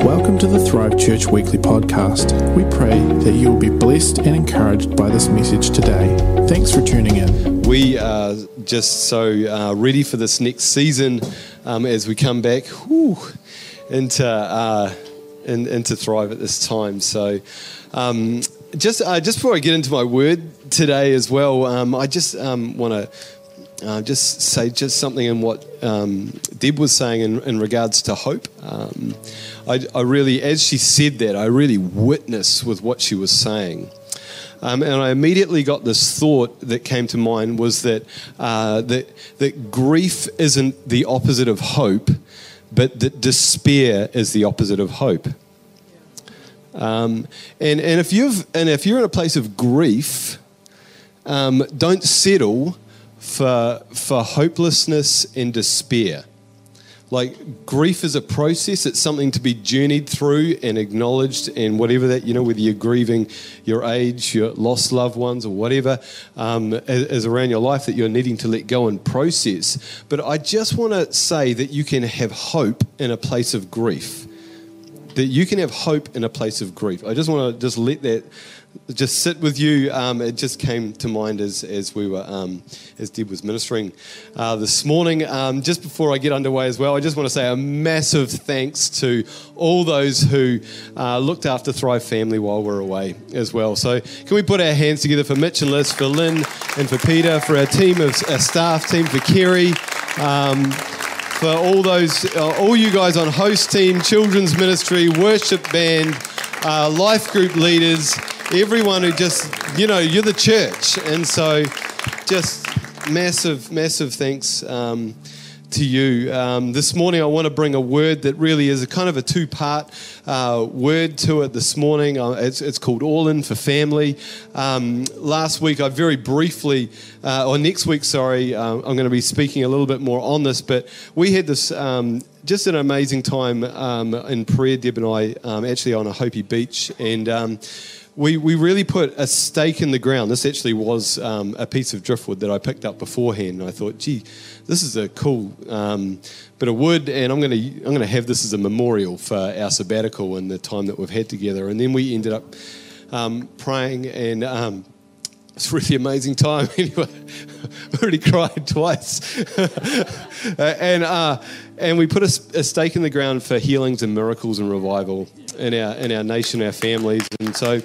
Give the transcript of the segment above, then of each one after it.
Welcome to the Thrive Church Weekly Podcast. We pray that you will be blessed and encouraged by this message today. Thanks for tuning in. We are just so uh, ready for this next season um, as we come back whew, into, uh, in, into Thrive at this time. So, um, just, uh, just before I get into my word today as well, um, I just um, want to uh, just say just something in what um, Deb was saying in, in regards to hope. Um, I, I, really, as she said that, I really witnessed with what she was saying. Um, and I immediately got this thought that came to mind was that, uh, that, that grief isn't the opposite of hope, but that despair is the opposite of hope. Um, and, and, if you've, and if you're in a place of grief, um, don't settle for, for hopelessness and despair. Like grief is a process, it's something to be journeyed through and acknowledged, and whatever that, you know, whether you're grieving your age, your lost loved ones, or whatever um, is around your life that you're needing to let go and process. But I just want to say that you can have hope in a place of grief. That you can have hope in a place of grief. I just want to just let that just sit with you. Um, it just came to mind as, as we were, um, as Deb was ministering uh, this morning. Um, just before I get underway as well, I just want to say a massive thanks to all those who uh, looked after Thrive Family while we're away as well. So can we put our hands together for Mitch and Liz, for Lynn and for Peter, for our team of our staff team, for Kerry. Um, for all those, uh, all you guys on host team, children's ministry, worship band, uh, life group leaders, everyone who just, you know, you're the church. And so just massive, massive thanks um, to you. Um, this morning, I want to bring a word that really is a kind of a two part uh, word to it this morning. Uh, it's, it's, called All In for Family. Um, last week, I very briefly, uh, or next week, sorry, uh, I'm going to be speaking a little bit more on this, but we had this um, just an amazing time um, in prayer, Deb and I, um, actually on a Hopi beach. And um, we, we really put a stake in the ground. This actually was um, a piece of driftwood that I picked up beforehand. And I thought, gee, this is a cool um, bit of wood, and I'm going to I'm going to have this as a memorial for our sabbatical and the time that we've had together. And then we ended up um, praying, and um, it's really amazing time. Anyway, already cried twice, and uh, and we put a, a stake in the ground for healings and miracles and revival in our in our nation, our families, and so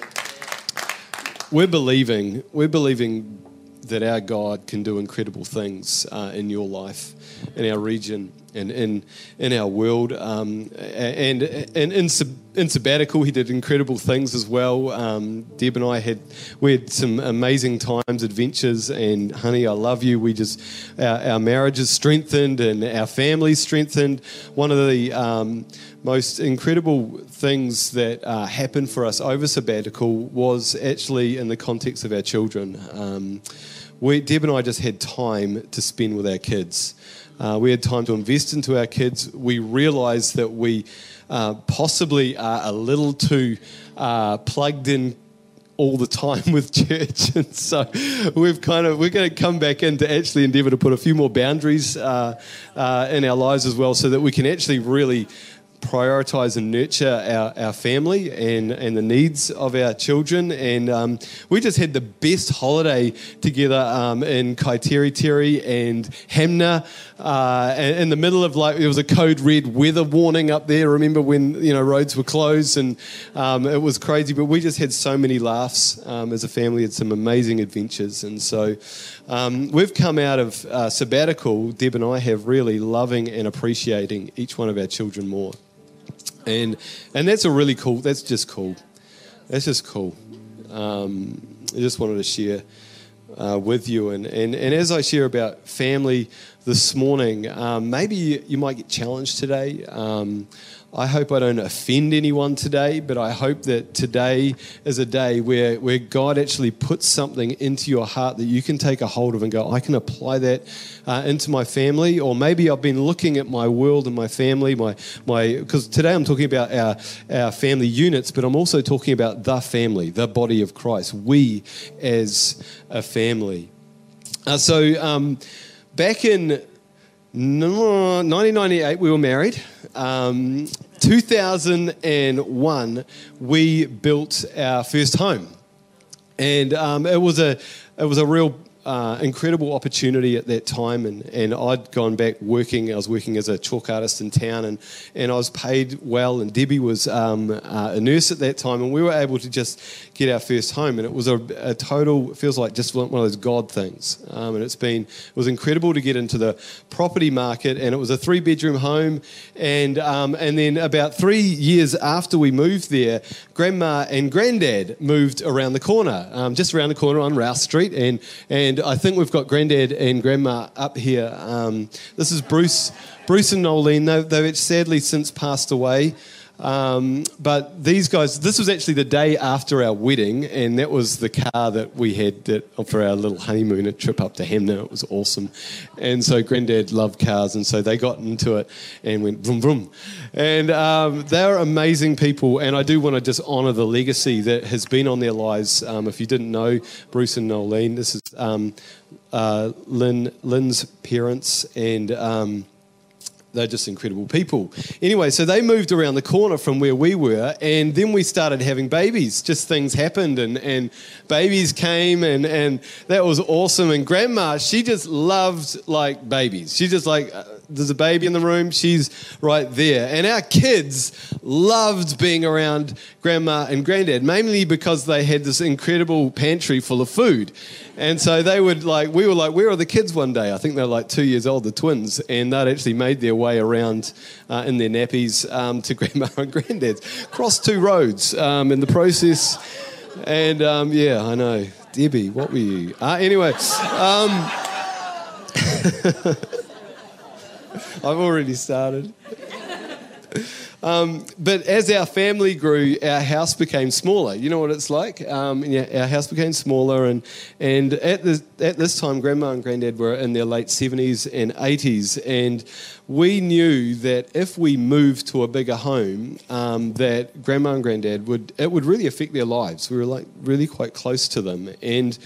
we're believing we're believing that our God can do incredible things uh, in your life, in our region, and in in our world. Um, and and in, in sabbatical, he did incredible things as well. Um, Deb and I had we had some amazing times, adventures, and honey, I love you. We just our, our marriage is strengthened and our families strengthened. One of the um, most incredible things that uh, happened for us over sabbatical was actually in the context of our children. Um, we, Deb and I just had time to spend with our kids. Uh, we had time to invest into our kids. We realized that we uh, possibly are a little too uh, plugged in all the time with church, and so we've kind of we're going to come back in to actually endeavour to put a few more boundaries uh, uh, in our lives as well, so that we can actually really prioritize and nurture our, our family and, and the needs of our children. And um, we just had the best holiday together um, in Kaiteriteri and Hanmer. Uh, in the middle of like, there was a code red weather warning up there. Remember when, you know, roads were closed and um, it was crazy. But we just had so many laughs um, as a family, had some amazing adventures. And so um, we've come out of uh, sabbatical, Deb and I have really loving and appreciating each one of our children more and and that's a really cool. That's just cool. That's just cool. Um, I just wanted to share uh, with you, and, and and as I share about family this morning, um, maybe you, might get challenged today. Um, I hope I don't offend anyone today, but I hope that today is a day where, where God actually puts something into your heart that you can take a hold of and go, I can apply that uh, into my family. Or maybe I've been looking at my world and my family, my, my, because today I'm talking about our, our family units, but I'm also talking about the family, the body of Christ, we as a family. Uh, so um, back in 1998, we were married. Um, 2001, we built our first home, and um, it was a it was a real uh, incredible opportunity at that time, and, and I'd gone back working. I was working as a chalk artist in town, and, and I was paid well. And Debbie was um, uh, a nurse at that time, and we were able to just get our first home. And it was a, a total, feels like just one of those God things. Um, and it's been, it was incredible to get into the property market, and it was a three bedroom home. And, um, and then about three years after we moved there, Grandma and Granddad moved around the corner, um, just around the corner on Rouse Street, and and I think we've got Granddad and Grandma up here. Um, this is Bruce, Bruce and Nolene. They've, they've sadly since passed away. Um, but these guys, this was actually the day after our wedding, and that was the car that we had that, for our little honeymoon, a trip up to Hanmer. It was awesome. And so Granddad loved cars, and so they got into it and went vroom vroom. And um, they're amazing people, and I do want to just honour the legacy that has been on their lives. Um, if you didn't know Bruce and Nolene, this is um, uh, Lynn, Lynn's parents, and um, they're just incredible people. Anyway, so they moved around the corner from where we were, and then we started having babies. Just things happened, and, and babies came, and, and that was awesome. And grandma, she just loved like babies. She just like, uh, there's a baby in the room, she's right there. And our kids loved being around grandma and granddad, mainly because they had this incredible pantry full of food. And so they would like, we were like, where are the kids one day? I think they're like two years old, the twins, and they'd actually made their way around uh, in their nappies um, to grandma and granddad's, crossed two roads um, in the process. And um, yeah, I know. Debbie, what were you? Uh, anyway. I've already started. Um, but as our family grew, our house became smaller. You know what it's like? Um, yeah, our house became smaller, and and at this at this time, Grandma and Granddad were in their late seventies and eighties, and we knew that if we moved to a bigger home, um, that Grandma and Granddad would it would really affect their lives. We were like really quite close to them, and.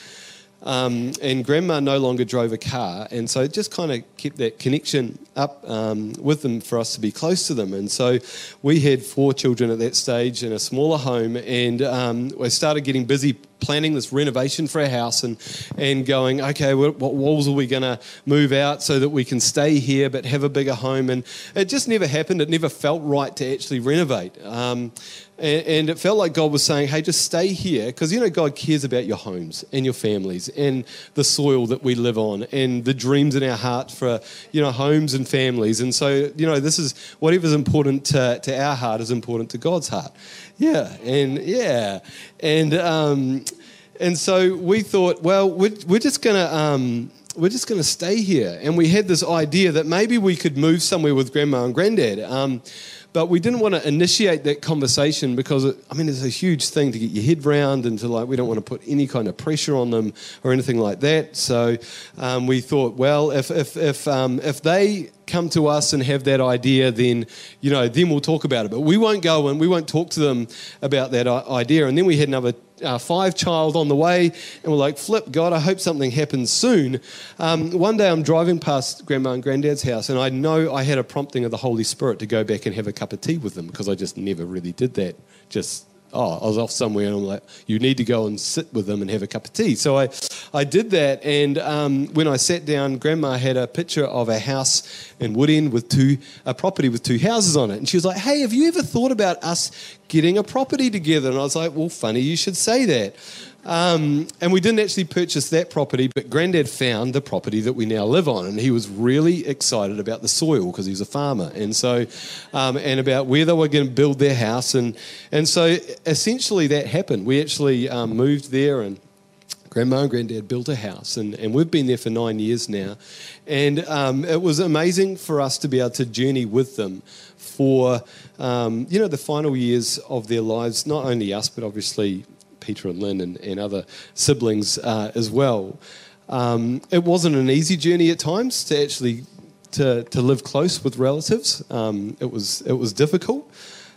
Um, and grandma no longer drove a car, and so it just kind of kept that connection up um, with them for us to be close to them. And so we had four children at that stage in a smaller home, and um, we started getting busy planning this renovation for our house and, and going, okay, what, what walls are we going to move out so that we can stay here but have a bigger home? And it just never happened. It never felt right to actually renovate. Um, and, and it felt like God was saying, hey, just stay here because, you know, God cares about your homes and your families and the soil that we live on and the dreams in our heart for, you know, homes and families. And so, you know, this is whatever's important to, to our heart is important to God's heart. Yeah, and yeah. And, um, and so we thought, well, we're, we're just going to. Um, we're just going to stay here. And we had this idea that maybe we could move somewhere with grandma and granddad. Um, but we didn't want to initiate that conversation because, it, I mean, it's a huge thing to get your head round and to like, we don't want to put any kind of pressure on them or anything like that. So um, we thought, well, if, if, if, um, if they come to us and have that idea, then, you know, then we'll talk about it. But we won't go and we won't talk to them about that idea. And then we had another uh, five child on the way, and we're like, flip, God, I hope something happens soon. Um, one day I'm driving past Grandma and Granddad's house, and I know I had a prompting of the Holy Spirit to go back and have a cup of tea with them because I just never really did that. Just oh, I was off somewhere, and I'm like, you need to go and sit with them and have a cup of tea. So I, I did that, and um, when I sat down, Grandma had a picture of a house in Woodend with two, a property with two houses on it, and she was like, hey, have you ever thought about us getting a property together? And I was like, well, funny you should say that. Um, and we didn't actually purchase that property, but Grandad found the property that we now live on, and he was really excited about the soil because he's a farmer, and so um, and about where they were going to build their house, and and so essentially that happened. We actually um, moved there, and Grandma and Granddad built a house, and, and we've been there for nine years now, and um, it was amazing for us to be able to journey with them for um, you know the final years of their lives. Not only us, but obviously Peter and Lynn and, and other siblings uh, as well. Um, it wasn't an easy journey at times to actually to, to live close with relatives. Um, it was it was difficult,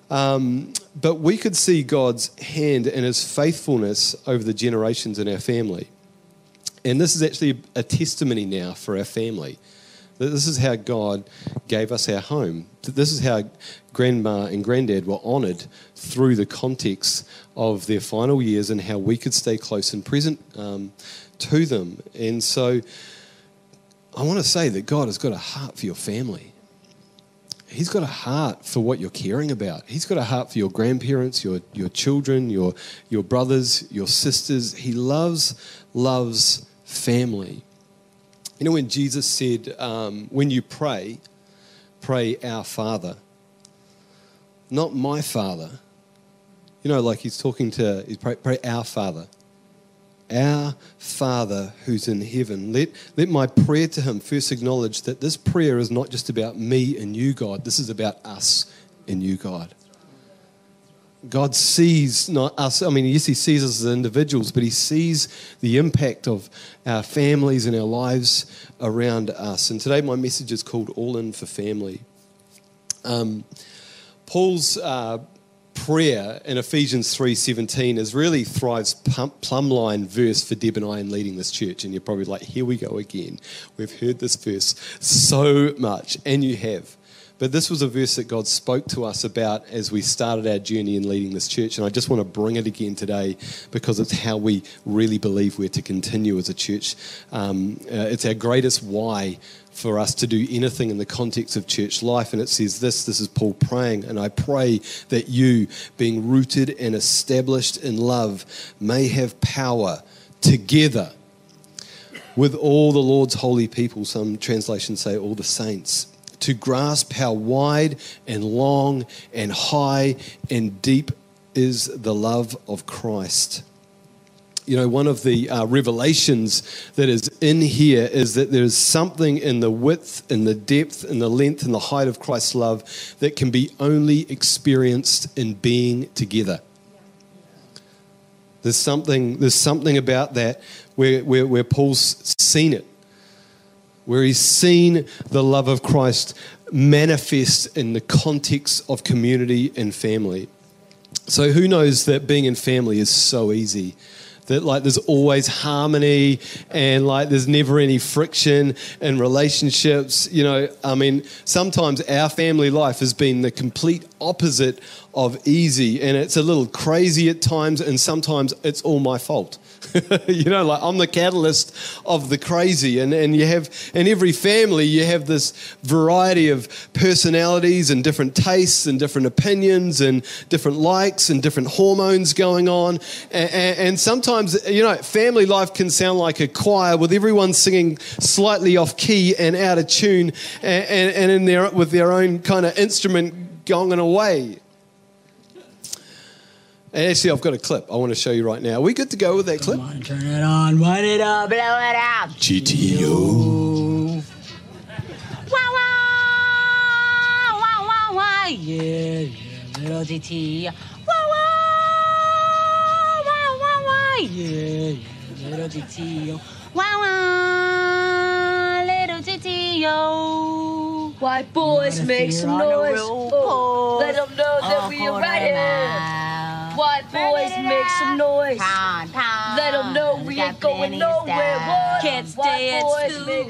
um, but we could see God's hand and His faithfulness over the generations in our family. And this is actually a testimony now for our family this is how God gave us our home. This is how grandma and granddad were honoured through the context of their final years and how we could stay close and present um, to them. And so I want to say that God has got a heart for your family. He's got a heart for what you're caring about. He's got a heart for your grandparents, your, your children, your, your brothers, your sisters. He loves, loves family. You know, when Jesus said, um, when you pray, pray our Father, not my Father. You know, like he's talking to, he's pray, pray our Father. Our Father who's in heaven. Let, let my prayer to him first acknowledge that this prayer is not just about me and you, God. This is about us and you, God. God sees not us, I mean, yes, He sees us as individuals, but He sees the impact of our families and our lives around us. And today, my message is called All In for Family. Um, Paul's uh, prayer in Ephesians 3:17 is really thrives plumb line verse for Deb and I in leading this church. And you're probably like, here we go again. We've heard this verse so much, and you have. But this was a verse that God spoke to us about as we started our journey in leading this church. And I just want to bring it again today because it's how we really believe we're to continue as a church. Um, uh, it's our greatest why for us to do anything in the context of church life. And it says this this is Paul praying, and I pray that you, being rooted and established in love, may have power together with all the Lord's holy people. Some translations say all the saints to grasp how wide and long and high and deep is the love of Christ. You know, one of the uh, revelations that is in here is that there is something in the width and the depth and the length and the height of Christ's love that can be only experienced in being together. There's something, there's something about that where, where, where Paul's seen it where he's seen the love of Christ manifest in the context of community and family. So, who knows that being in family is so easy? That like there's always harmony and like there's never any friction in relationships you know? I mean sometimes our family life has been the complete opposite of easy and it's a little crazy at times and sometimes it's all my fault you know, like I'm the catalyst of the crazy. And, and you have, in every family, you have this variety of personalities and different tastes and different opinions and different likes and different hormones going on. And, and, and sometimes, you know, family life can sound like a choir with everyone singing slightly off key and out of tune and, and, and in their, with their own kind of instrument gonging away. And actually, I've got a clip I want to show you right now. Are we good to go with that clip? Come on, turn it on, wind it up, blow it out. GTO. Wow, wow, wow, wow, wow, yeah, yeah, little GTO. Wow, wow, wow, wow, wow, yeah, yeah, little GTO. Wow, wow, little GTO. White boys make some noise. Oh, let them know that we are right here. White boys make some noise. Let them know we ain't going nowhere. What? Can't stay at school.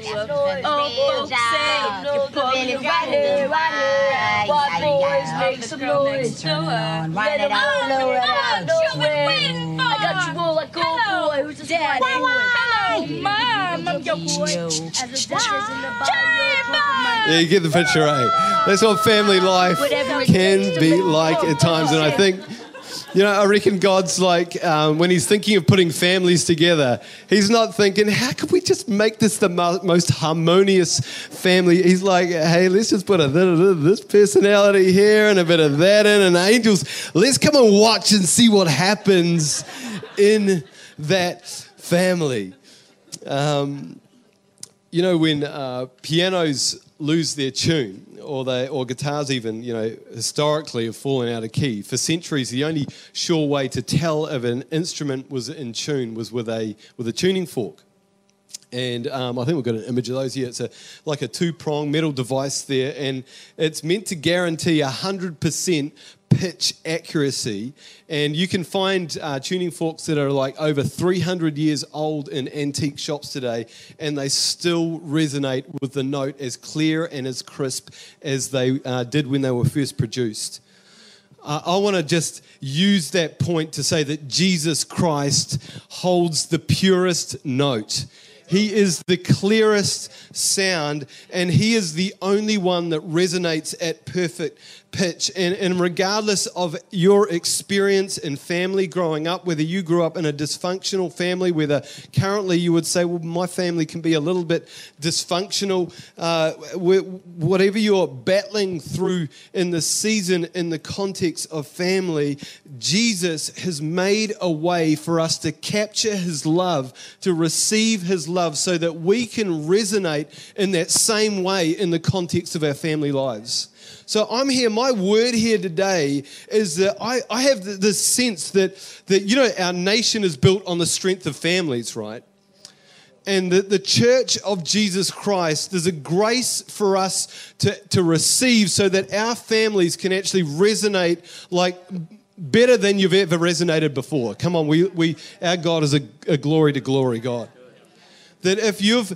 Oh, folks say you're pulling right here, right here. White boys make some noise. Let them know that I'm I got you all like old boy who's a dad Hello, mom. I'm your boy. As a dad in the Bible. Yeah, you get the picture, right? That's what family life can be like at times, and I think you know, I reckon God's like, um, when he's thinking of putting families together, he's not thinking, how could we just make this the mo- most harmonious family? He's like, hey, let's just put a this personality here and a bit of that in, and angels. Let's come and watch and see what happens in that family. Um, you know, when uh, pianos lose their tune, or they or guitars even you know historically have fallen out of key for centuries the only sure way to tell if an instrument was in tune was with a with a tuning fork and um, I think we've got an image of those here. It's a like a two-prong metal device there, and it's meant to guarantee a hundred percent pitch accuracy. And you can find uh, tuning forks that are like over 300 years old in antique shops today, and they still resonate with the note as clear and as crisp as they uh, did when they were first produced. Uh, I want to just use that point to say that Jesus Christ holds the purest note. He is the clearest sound, and He is the only one that resonates at perfect pitch. And, and regardless of your experience in family growing up, whether you grew up in a dysfunctional family, whether currently you would say, well, my family can be a little bit dysfunctional, uh, whatever you're battling through in the season in the context of family, Jesus has made a way for us to capture his love, to receive his love, so that we can resonate in that same way in the context of our family lives. So I'm here, my word here today is that I, I have this sense that, that, you know, our nation is built on the strength of families, right? and the, the church of Jesus Christ, there's a grace for us to, to receive so that our families can actually resonate like better than you've ever resonated before. Come on, we, we, our God is a, a glory to glory God. That if you've,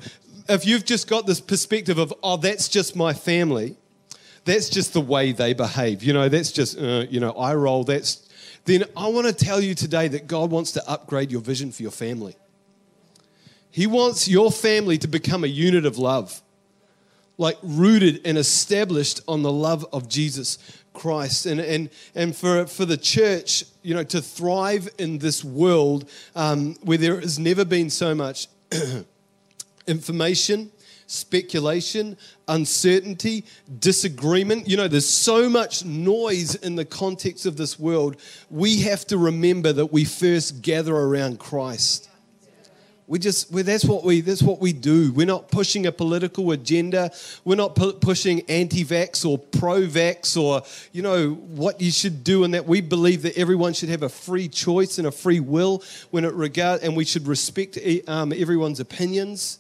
if you've just got this perspective of, oh, that's just my family, that's just the way they behave. You know, that's just, uh, you know, I roll. That's, then I want to tell you today that God wants to upgrade your vision for your family. He wants your family to become a unit of love, like rooted and established on the love of Jesus Christ. And, and, and for, for the church, you know, to thrive in this world um, where there has never been so much information, speculation, uncertainty, disagreement. You know, there's so much noise in the context of this world. We have to remember that we first gather around Christ. We just well, that's what we that's what we do. We're not pushing a political agenda. We're not pu- pushing anti-vax or pro-vax or you know what you should do, and that we believe that everyone should have a free choice and a free will when it regard, and we should respect um, everyone's opinions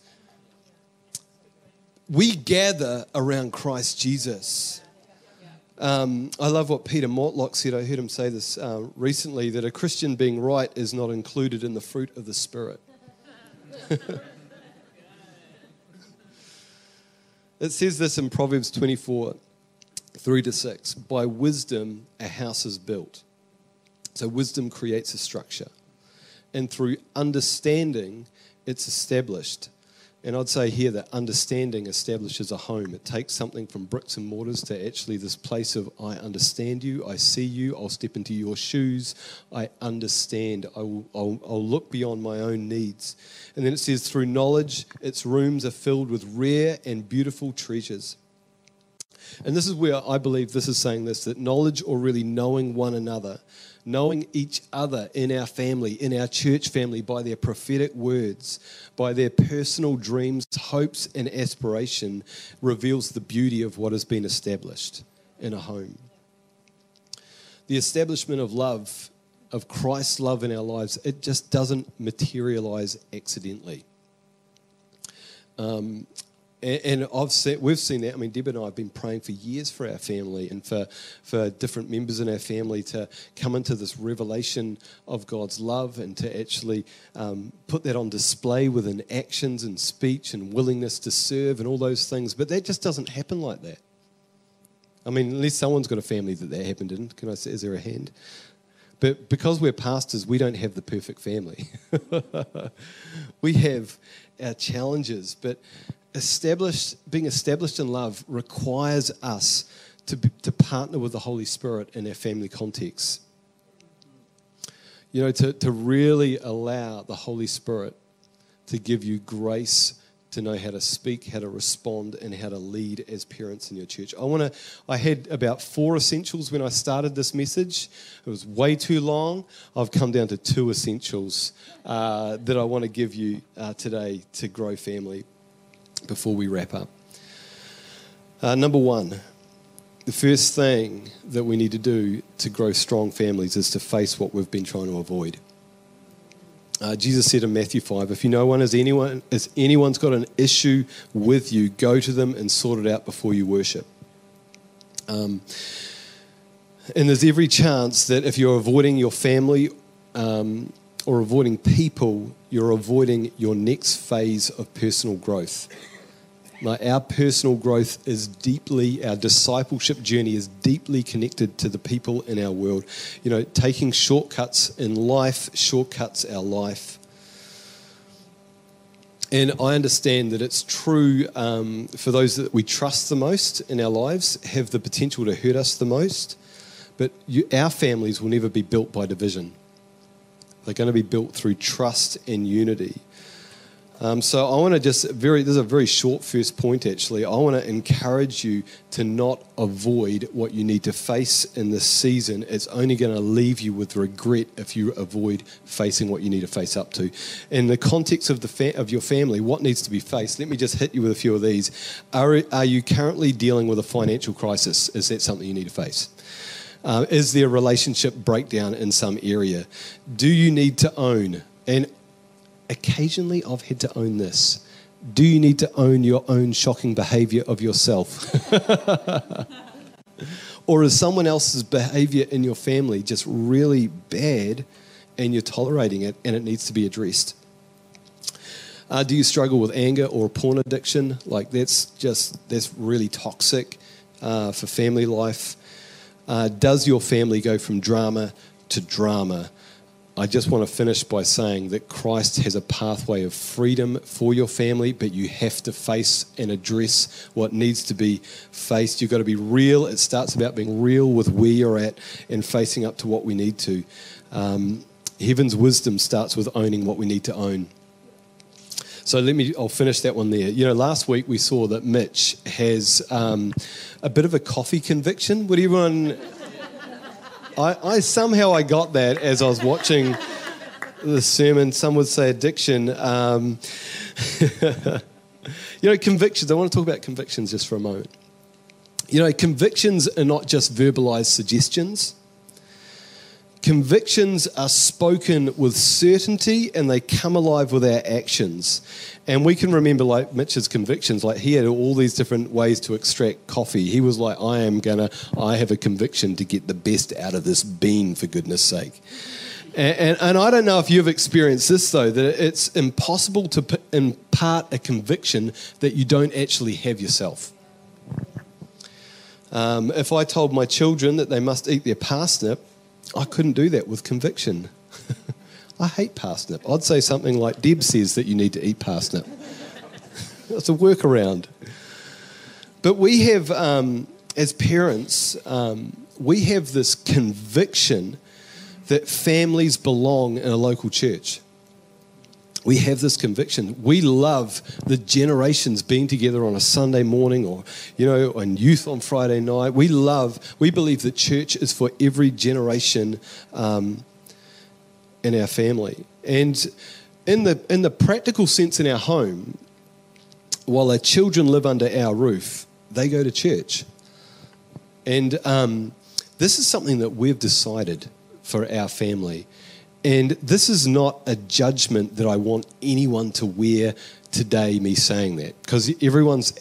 we gather around Christ Jesus. Um, I love what Peter Mortlock said. I heard him say this uh, recently that a Christian being right is not included in the fruit of the Spirit. it says this in Proverbs 24 3 to 6 By wisdom, a house is built. So, wisdom creates a structure. And through understanding, it's established. And I'd say here that understanding establishes a home. It takes something from bricks and mortars to actually this place of I understand you, I see you, I'll step into your shoes, I understand, I will, I'll, I'll look beyond my own needs. And then it says, through knowledge, its rooms are filled with rare and beautiful treasures. And this is where I believe this is saying this that knowledge or really knowing one another knowing each other in our family, in our church family, by their prophetic words, by their personal dreams, hopes, and aspiration, reveals the beauty of what has been established in a home. The establishment of love, of Christ's love in our lives, it just doesn't materialize accidentally. Um, and, I've seen, we've seen that. I mean, Deb and I have been praying for years for our family and for, for different members in our family to come into this revelation of God's love and to actually um, put that on display within actions and speech and willingness to serve and all those things. But that just doesn't happen like that. I mean, unless someone's got a family that that happened in. Can I say, is there a hand? But because we're pastors, we don't have the perfect family. we have our challenges, but established, being established in love requires us to, to partner with the Holy Spirit in our family context. You know, to, to really allow the Holy Spirit to give you grace to know how to speak, how to respond, and how to lead as parents in your church. I want to. I had about four essentials when I started this message. It was way too long. I've come down to two essentials uh, that I want to give you uh, today to grow family before we wrap up. Uh, number one, the first thing that we need to do to grow strong families is to face what we've been trying to avoid. Uh, Jesus said in Matthew 5, if you know one as anyone, if anyone's got an issue with you, go to them and sort it out before you worship. Um, And there's every chance that if you're avoiding your family um, or avoiding people, you're avoiding your next phase of personal growth. Like our personal growth is deeply, our discipleship journey is deeply connected to the people in our world. You know, taking shortcuts in life shortcuts our life. And I understand that it's true um, for those that we trust the most in our lives, have the potential to hurt us the most. But you, our families will never be built by division. They're going to be built through trust and unity. Um, so I want to just very, this is a very short first point actually. I want to encourage you to not avoid what you need to face in this season. It's only going to leave you with regret if you avoid facing what you need to face up to. In the context of, the fa- of your family, what needs to be faced? Let me just hit you with a few of these. Are, are you currently dealing with a financial crisis? Is that something you need to face? Uh, is there a relationship breakdown in some area? Do you need to own? And occasionally I've had to own this. Do you need to own your own shocking behavior of yourself? or is someone else's behavior in your family just really bad and you're tolerating it and it needs to be addressed? Uh, do you struggle with anger or porn addiction? Like that's just that's really toxic uh, for family life. Uh, does your family go from drama to drama? I just want to finish by saying that Christ has a pathway of freedom for your family, but you have to face and address what needs to be faced. You've got to be real. It starts about being real with where you're at and facing up to what we need to. Um, heaven's wisdom starts with owning what we need to own. So let me, I'll finish that one there. You know, last week we saw that Mitch has um, a bit of a coffee conviction. Would everyone I, I somehow I got that as I was watching the sermon. Some would say addiction. Um, you know, convictions. I want to talk about convictions just for a moment. You know, convictions are not just verbalized suggestions. Convictions are spoken with certainty and they come alive with our actions. And we can remember, like Mitch's convictions, like he had all these different ways to extract coffee. He was like, I am gonna, I have a conviction to get the best out of this bean, for goodness sake. And, and, and I don't know if you've experienced this, though, that it's impossible to p- impart a conviction that you don't actually have yourself. Um, if I told my children that they must eat their parsnip, I couldn't do that with conviction. I hate parsnip. I'd say something like Deb says that you need to eat parsnip. That's a workaround. But we have, um, as parents, um, we have this conviction that families belong in a local church. We have this conviction. We love the generations being together on a Sunday morning or, you know, on youth on Friday night. We love, we believe that church is for every generation um, in our family. And in the, in the practical sense in our home, while our children live under our roof, they go to church. And um, this is something that we've decided for our family. And this is not a judgment that I want anyone to wear today, me saying that, because everyone's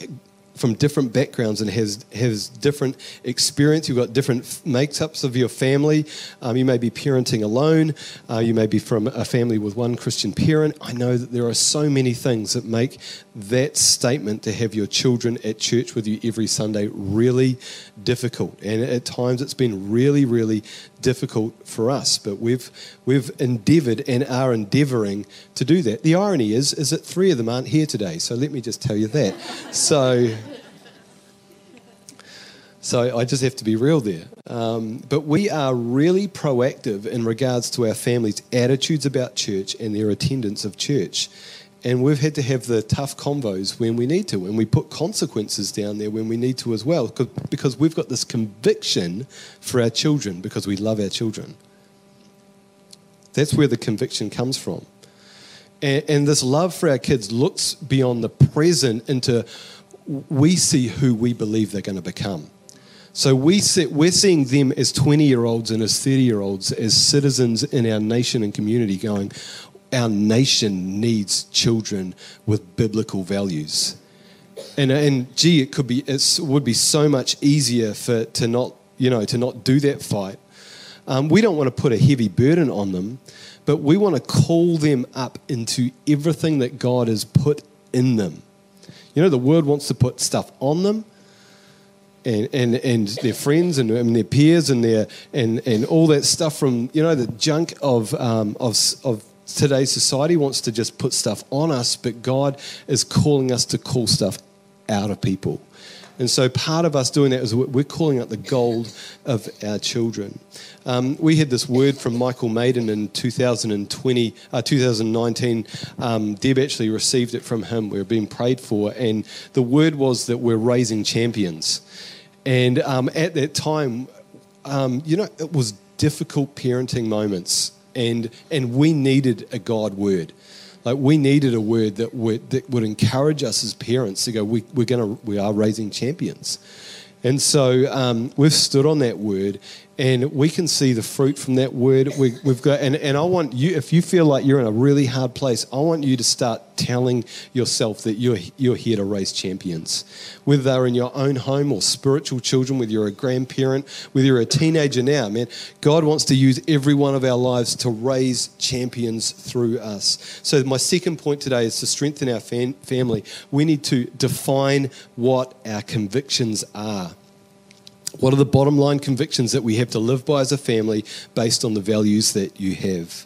from different backgrounds and has has different experience. You've got different makeups of your family. Um, you may be parenting alone. Uh, you may be from a family with one Christian parent. I know that there are so many things that make that statement to have your children at church with you every Sunday really difficult. And at times it's been really, really difficult for us. But we've we've endeavoured and are endeavouring to do that. The irony is is that three of them aren't here today. So let me just tell you that. So. So I just have to be real there. Um, but we are really proactive in regards to our families' attitudes about church and their attendance of church. And we've had to have the tough convos when we need to, and we put consequences down there when we need to as well, because we've got this conviction for our children because we love our children. That's where the conviction comes from. And, and this love for our kids looks beyond the present into we see who we believe they're going to become. So we we're seeing them as 20 year olds and as 30 year olds, as citizens in our nation and community, going, our nation needs children with biblical values. And, and gee, it could be, it would be so much easier for, to not you know, to not do that fight. Um, we don't want to put a heavy burden on them, but we want to call them up into everything that God has put in them. You know, the world wants to put stuff on them, and, and, and their friends and, and their peers and their and, and all that stuff from you know the junk of um, of of today's society wants to just put stuff on us, but God is calling us to call stuff out of people. And so part of us doing that is we're calling out the gold of our children. Um, we had this word from Michael Maiden in 2020, uh, 2019. Um, Deb actually received it from him. We were being prayed for, and the word was that we're raising champions. And um, at that time, um, you know, it was difficult parenting moments, and and we needed a God word. Like we needed a word that would, that would encourage us as parents to go, we, we're gonna, we are raising champions. And so um, we've stood on that word and we can see the fruit from that word. We, have got, and, and I want you, if you feel like you're in a really hard place, I want you to start telling yourself that you're, you're here to raise champions. Whether they're in your own home or spiritual children, whether you're a grandparent, whether you're a teenager now, man, God wants to use every one of our lives to raise champions through us. So, my second point today is to strengthen our fam- family. We need to define what our convictions are. What are the bottom line convictions that we have to live by as a family based on the values that you have?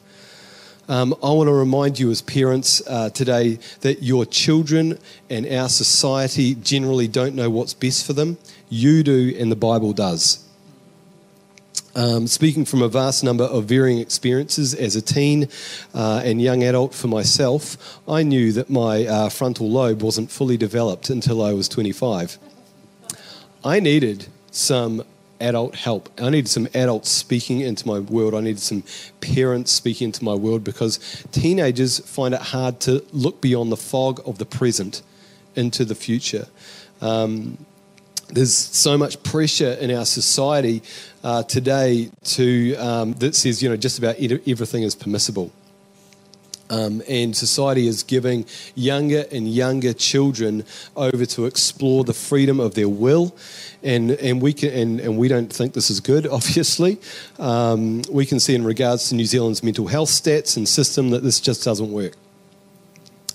Um, I want to remind you as parents uh, today that your children and our society generally don't know what's best for them. You do, and the Bible does. Um, speaking from a vast number of varying experiences as a teen uh, and young adult for myself, I knew that my uh, frontal lobe wasn't fully developed until I was 25. I needed some adult help. I needed some adults speaking into my world. I needed some parents speaking into my world because teenagers find it hard to look beyond the fog of the present into the future. Um, there's so much pressure in our society uh, today to um, that says you know just about everything is permissible. Um, and society is giving younger and younger children over to explore the freedom of their will and and we can and, and we don't think this is good. Obviously, um, we can see in regards to New Zealand's mental health stats and system that this just doesn't work.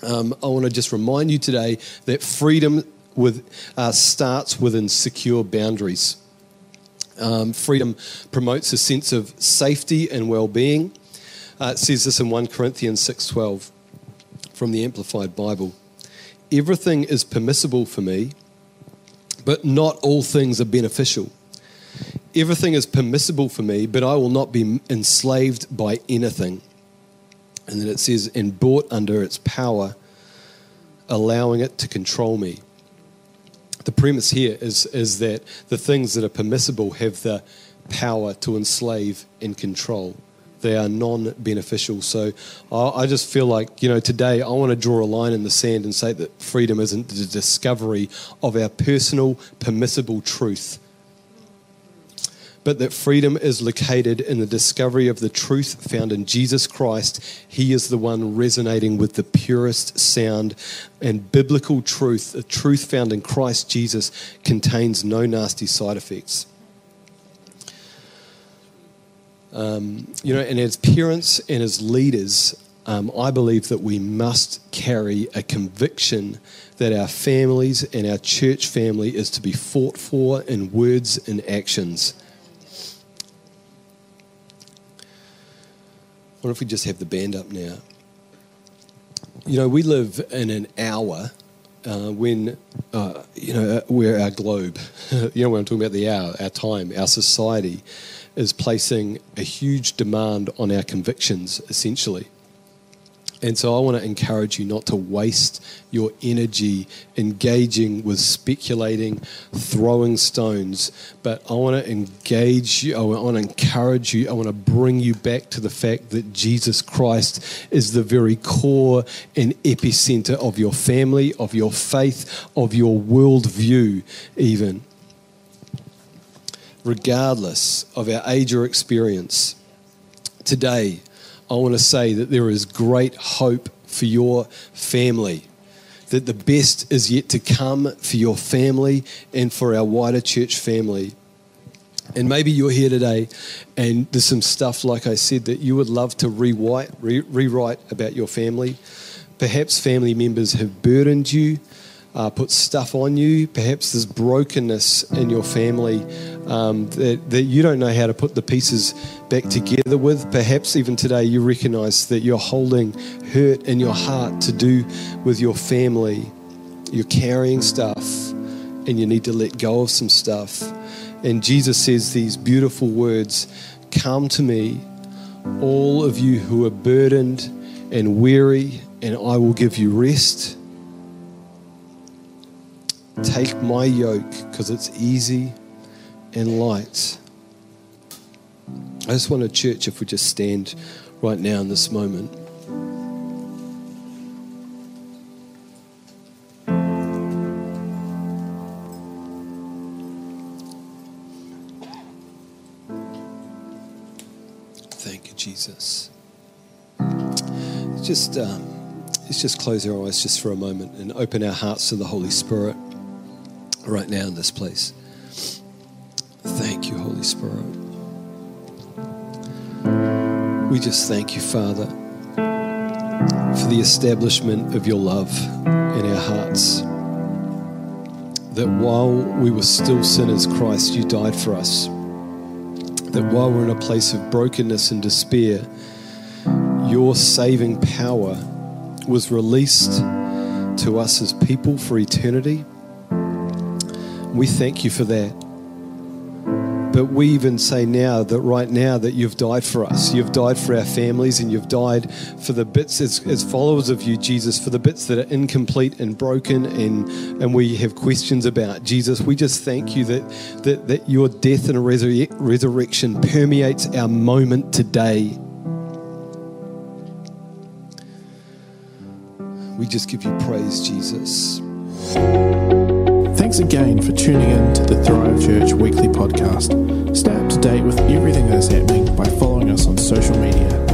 Um, I want to just remind you today that freedom with uh, starts within secure boundaries. Um, freedom promotes a sense of safety and well-being. Uh, it says this in 1 Corinthians 6:12 from the Amplified Bible. Everything is permissible for me, but not all things are beneficial. Everything is permissible for me, but I will not be enslaved by anything. And then it says, and brought under its power, allowing it to control me. The premise here is, is that the things that are permissible have the power to enslave and control they are non beneficial. So I, just feel like, you know, today I want to draw a line in the sand and say that freedom isn't the discovery of our personal, permissible truth. But that freedom is located in the discovery of the truth found in Jesus Christ. He is the one resonating with the purest sound and biblical truth. The truth found in Christ Jesus contains no nasty side effects. Um, you know, and as parents and as leaders, um, I believe that we must carry a conviction that our families and our church family is to be fought for in words and actions. What if we just have the band up now? You know, we live in an hour uh, when, uh, you know, we're our globe. you know, when I'm talking about the hour, our time, our society is placing a huge demand on our convictions, essentially. And so I want to encourage you not to waste your energy engaging with speculating, throwing stones, but I want to engage you, I want to encourage you, I want to bring you back to the fact that Jesus Christ is the very core and epicenter of your family, of your faith, of your worldview, even regardless of our age or experience. Today, I want to say that there is great hope for your family, that the best is yet to come for your family and for our wider church family. And maybe you're here today and there's some stuff, like I said, that you would love to rewrite, re- rewrite about your family. Perhaps family members have burdened you, uh, put stuff on you. Perhaps there's brokenness in your family um, that, that you don't know how to put the pieces back together with. Perhaps even today you recognize that you're holding hurt in your heart to do with your family. You're carrying stuff and you need to let go of some stuff. And Jesus says these beautiful words Come to me, all of you who are burdened and weary, and I will give you rest. Take my yoke because it's easy and light. I just want a church if we just stand right now in this moment. Thank you, Jesus. Just, um, let's just close our eyes just for a moment and open our hearts to the Holy Spirit right now in this place. Holy Spirit. We just thank you, Father, for the establishment of your love in our hearts. That while we were still sinners, Christ, you died for us. That while we're in a place of brokenness and despair, your saving power was released to us as people for eternity. We thank you for that. But we even say now that right now that you've died for us. You've died for our families and you've died for the bits as, as followers of you, Jesus, for the bits that are incomplete and broken and, and we have questions about. Jesus, we just thank you that, that, that your death and resur- resurrection permeates our moment today. We just give you praise, Jesus. Thanks again for tuning in to the Thrive Church weekly podcast. Stay up to date with everything that is happening by following us on social media